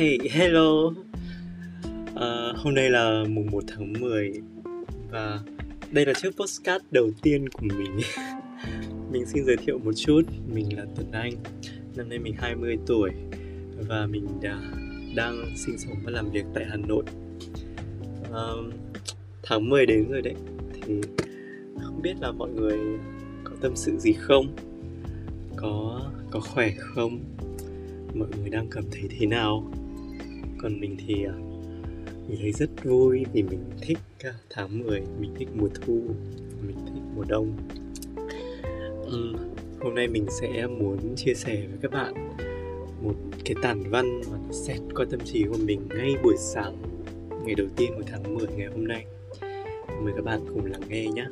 Hey, hello. Uh, Hôm nay là mùng 1 tháng 10 Và đây là chiếc postcard đầu tiên của mình. Mình xin giới thiệu một chút Mình là Tuấn Anh Năm nay mình 20 tuổi Và mình đã đang sinh sống và làm việc tại Hà Nội. Uh, Tháng 10 đến rồi đấy Thì không biết là mọi người có tâm sự gì không? Có có khỏe không? Mọi người đang cảm thấy thế nào? Còn mình thì à, mình thấy rất vui vì mình thích à, tháng 10 mình thích mùa thu mình thích mùa đông. Uhm, hôm nay mình sẽ muốn chia sẻ với các bạn một cái tản văn mà nó xét qua tâm trí của mình ngay buổi sáng ngày đầu tiên của tháng 10 ngày hôm nay. Mời các bạn cùng lắng nghe nhé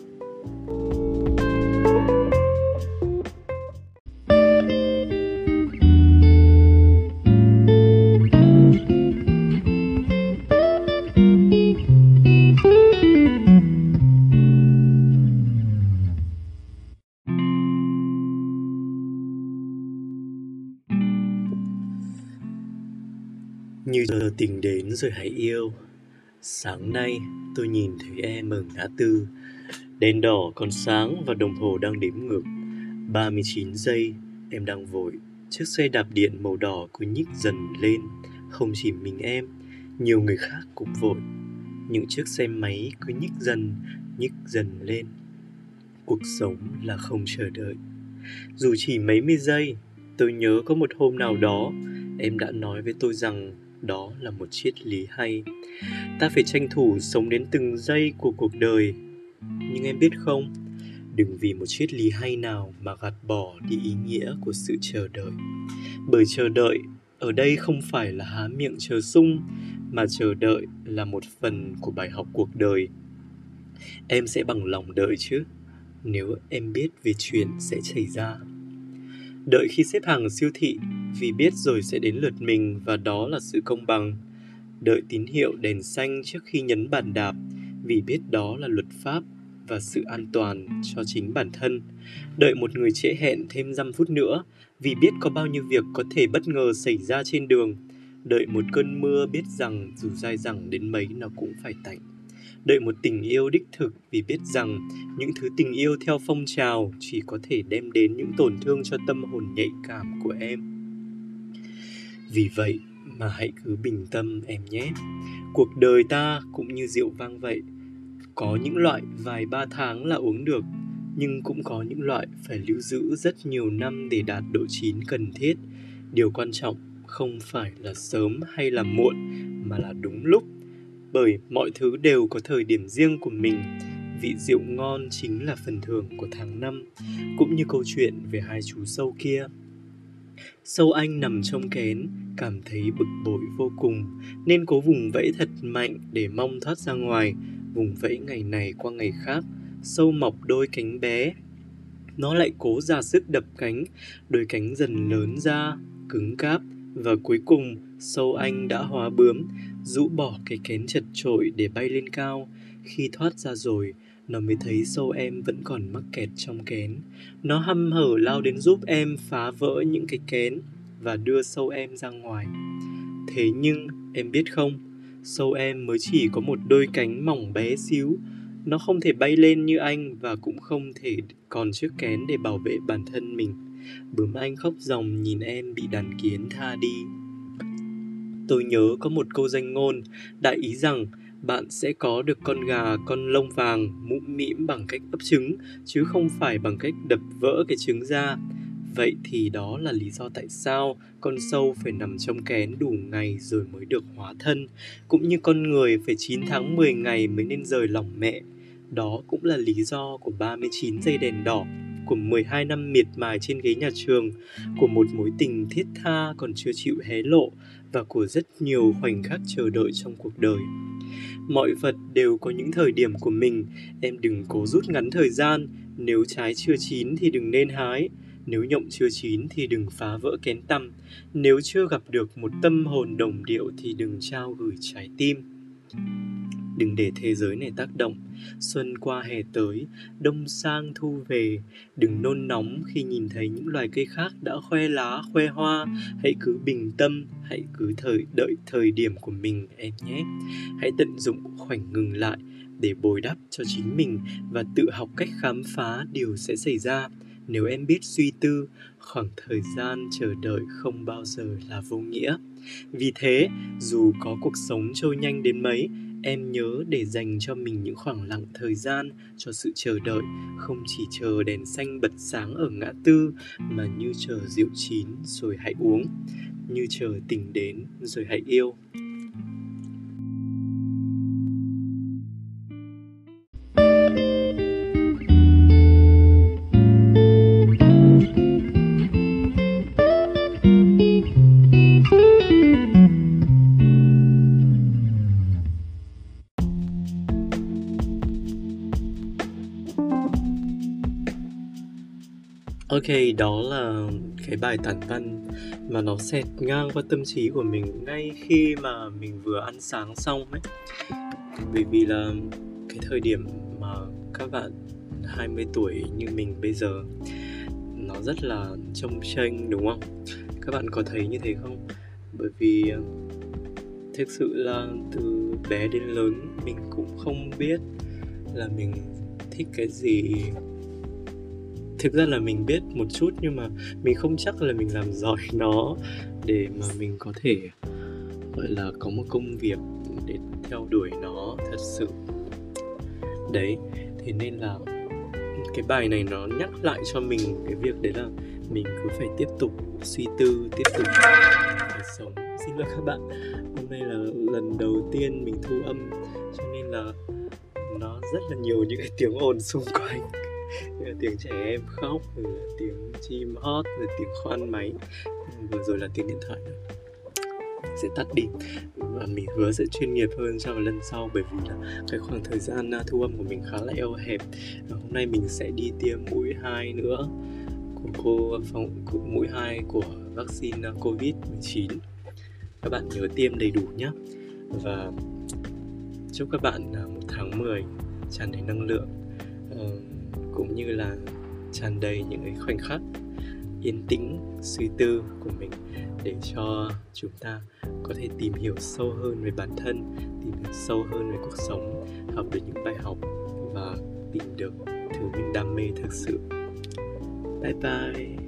Như giờ tình đến rồi hãy yêu. Sáng nay, tôi nhìn thấy em ở ngã tư. Đèn đỏ còn sáng và đồng hồ đang đếm ngược. 39 giây, em đang vội. Chiếc xe đạp điện màu đỏ cứ nhích dần lên. Không chỉ mình em, Nhiều người khác cũng vội. Những chiếc xe máy cứ nhích dần Nhích dần lên. Cuộc sống là không chờ đợi. Dù chỉ mấy mươi giây, Tôi nhớ có một hôm nào đó, Em đã nói với tôi rằng đó là một triết lý hay. Ta phải tranh thủ sống đến từng giây của cuộc đời. Nhưng em biết không, đừng vì một triết lý hay nào mà gạt bỏ đi ý nghĩa của sự chờ đợi. Bởi chờ đợi ở đây không phải là há miệng chờ sung, mà chờ đợi là một phần của bài học cuộc đời. Em sẽ bằng lòng đợi chứ. Nếu em biết về chuyện sẽ xảy ra đợi khi xếp hàng siêu thị, vì biết rồi sẽ đến lượt mình và đó là sự công bằng. Đợi tín hiệu đèn xanh trước khi nhấn bàn đạp, vì biết đó là luật pháp và sự an toàn cho chính bản thân. Đợi một người trễ hẹn thêm dăm phút nữa, vì biết có bao nhiêu việc có thể bất ngờ xảy ra trên đường. Đợi một cơn mưa biết rằng dù dai dẳng đến mấy nó cũng phải tạnh đợi một tình yêu đích thực vì biết rằng những thứ tình yêu theo phong trào chỉ có thể đem đến những tổn thương cho tâm hồn nhạy cảm của em. Vì vậy mà hãy cứ bình tâm em nhé. Cuộc đời ta cũng như rượu vang vậy. Có những loại vài ba tháng là uống được, nhưng cũng có những loại phải lưu giữ rất nhiều năm để đạt độ chín cần thiết. Điều quan trọng không phải là sớm hay là muộn, mà là đúng lúc bởi mọi thứ đều có thời điểm riêng của mình. Vị rượu ngon chính là phần thưởng của tháng năm, cũng như câu chuyện về hai chú sâu kia. Sâu anh nằm trong kén, cảm thấy bực bội vô cùng, nên cố vùng vẫy thật mạnh để mong thoát ra ngoài. Vùng vẫy ngày này qua ngày khác, sâu mọc đôi cánh bé. Nó lại cố ra sức đập cánh, đôi cánh dần lớn ra, cứng cáp, và cuối cùng sâu anh đã hóa bướm rũ bỏ cái kén chật trội để bay lên cao. Khi thoát ra rồi, nó mới thấy sâu em vẫn còn mắc kẹt trong kén. Nó hăm hở lao đến giúp em phá vỡ những cái kén và đưa sâu em ra ngoài. Thế nhưng, em biết không, sâu em mới chỉ có một đôi cánh mỏng bé xíu. Nó không thể bay lên như anh và cũng không thể còn chiếc kén để bảo vệ bản thân mình. Bướm anh khóc ròng nhìn em bị đàn kiến tha đi tôi nhớ có một câu danh ngôn, đại ý rằng, bạn sẽ có được con gà, con lông vàng, mũm mĩm bằng cách ấp trứng, chứ không phải bằng cách đập vỡ cái trứng ra. Vậy thì đó là lý do tại sao con sâu phải nằm trong kén đủ ngày rồi mới được hóa thân, cũng như con người phải 9 tháng 10 ngày mới nên rời lòng mẹ. Đó cũng là lý do của 39 dây đèn đỏ của 12 năm miệt mài trên ghế nhà trường, của một mối tình thiết tha còn chưa chịu hé lộ và của rất nhiều khoảnh khắc chờ đợi trong cuộc đời. Mọi vật đều có những thời điểm của mình, em đừng cố rút ngắn thời gian, nếu trái chưa chín thì đừng nên hái, nếu nhộng chưa chín thì đừng phá vỡ kén tâm. nếu chưa gặp được một tâm hồn đồng điệu thì đừng trao gửi trái tim đừng để thế giới này tác động. Xuân qua hè tới, đông sang thu về. Đừng nôn nóng khi nhìn thấy những loài cây khác đã khoe lá, khoe hoa. Hãy cứ bình tâm, hãy cứ thời, đợi thời điểm của mình, em nhé. Hãy tận dụng khoảnh ngừng lại để bồi đắp cho chính mình và tự học cách khám phá điều sẽ xảy ra. Nếu em biết suy tư, khoảng thời gian chờ đợi không bao giờ là vô nghĩa. Vì thế, dù có cuộc sống trôi nhanh đến mấy em nhớ để dành cho mình những khoảng lặng thời gian cho sự chờ đợi, không chỉ chờ đèn xanh bật sáng ở ngã tư mà như chờ rượu chín rồi hãy uống, như chờ tình đến rồi hãy yêu. Ok, đó là cái bài tản văn mà nó xẹt ngang qua tâm trí của mình ngay khi mà mình vừa ăn sáng xong ấy. Bởi vì là cái thời điểm mà các bạn 20 tuổi như mình bây giờ nó rất là trông tranh đúng không? Các bạn có thấy như thế không? Bởi vì ờ, thực sự là từ bé đến lớn mình cũng không biết là mình thích cái gì thực ra là mình biết một chút nhưng mà mình không chắc là mình làm giỏi nó để mà mình có thể, gọi là, có một công việc để theo đuổi nó thật sự. Đấy, thế nên là cái bài này nó nhắc lại cho mình cái việc đấy là mình cứ phải tiếp tục suy tư, tiếp tục phải sống. Xin lỗi các bạn, hôm nay là lần đầu tiên mình thu âm, cho nên là nó rất là nhiều những cái tiếng ồn xung quanh tiếng trẻ em khóc rồi là tiếng chim hót rồi tiếng khoan máy. Vừa rồi là tiếng điện thoại nữa sẽ tắt đi. Và mình hứa sẽ chuyên nghiệp hơn trong lần sau bởi vì là cái khoảng thời gian à, thu âm của mình khá là eo hẹp. Và hôm nay mình sẽ đi tiêm mũi 2 nữa. Của cô à, phòng của mũi 2 của vaccine à, covid 19 các bạn nhớ tiêm đầy đủ nhé và chúc các bạn một tháng 10 tràn đầy năng lượng. Uh, cũng như là tràn đầy những cái khoảnh khắc yên tĩnh, suy tư của mình để cho chúng ta có thể tìm hiểu sâu hơn về bản thân, tìm hiểu sâu hơn về cuộc sống, học được những bài học và tìm được thứ mình đam mê thực sự. Bye bye.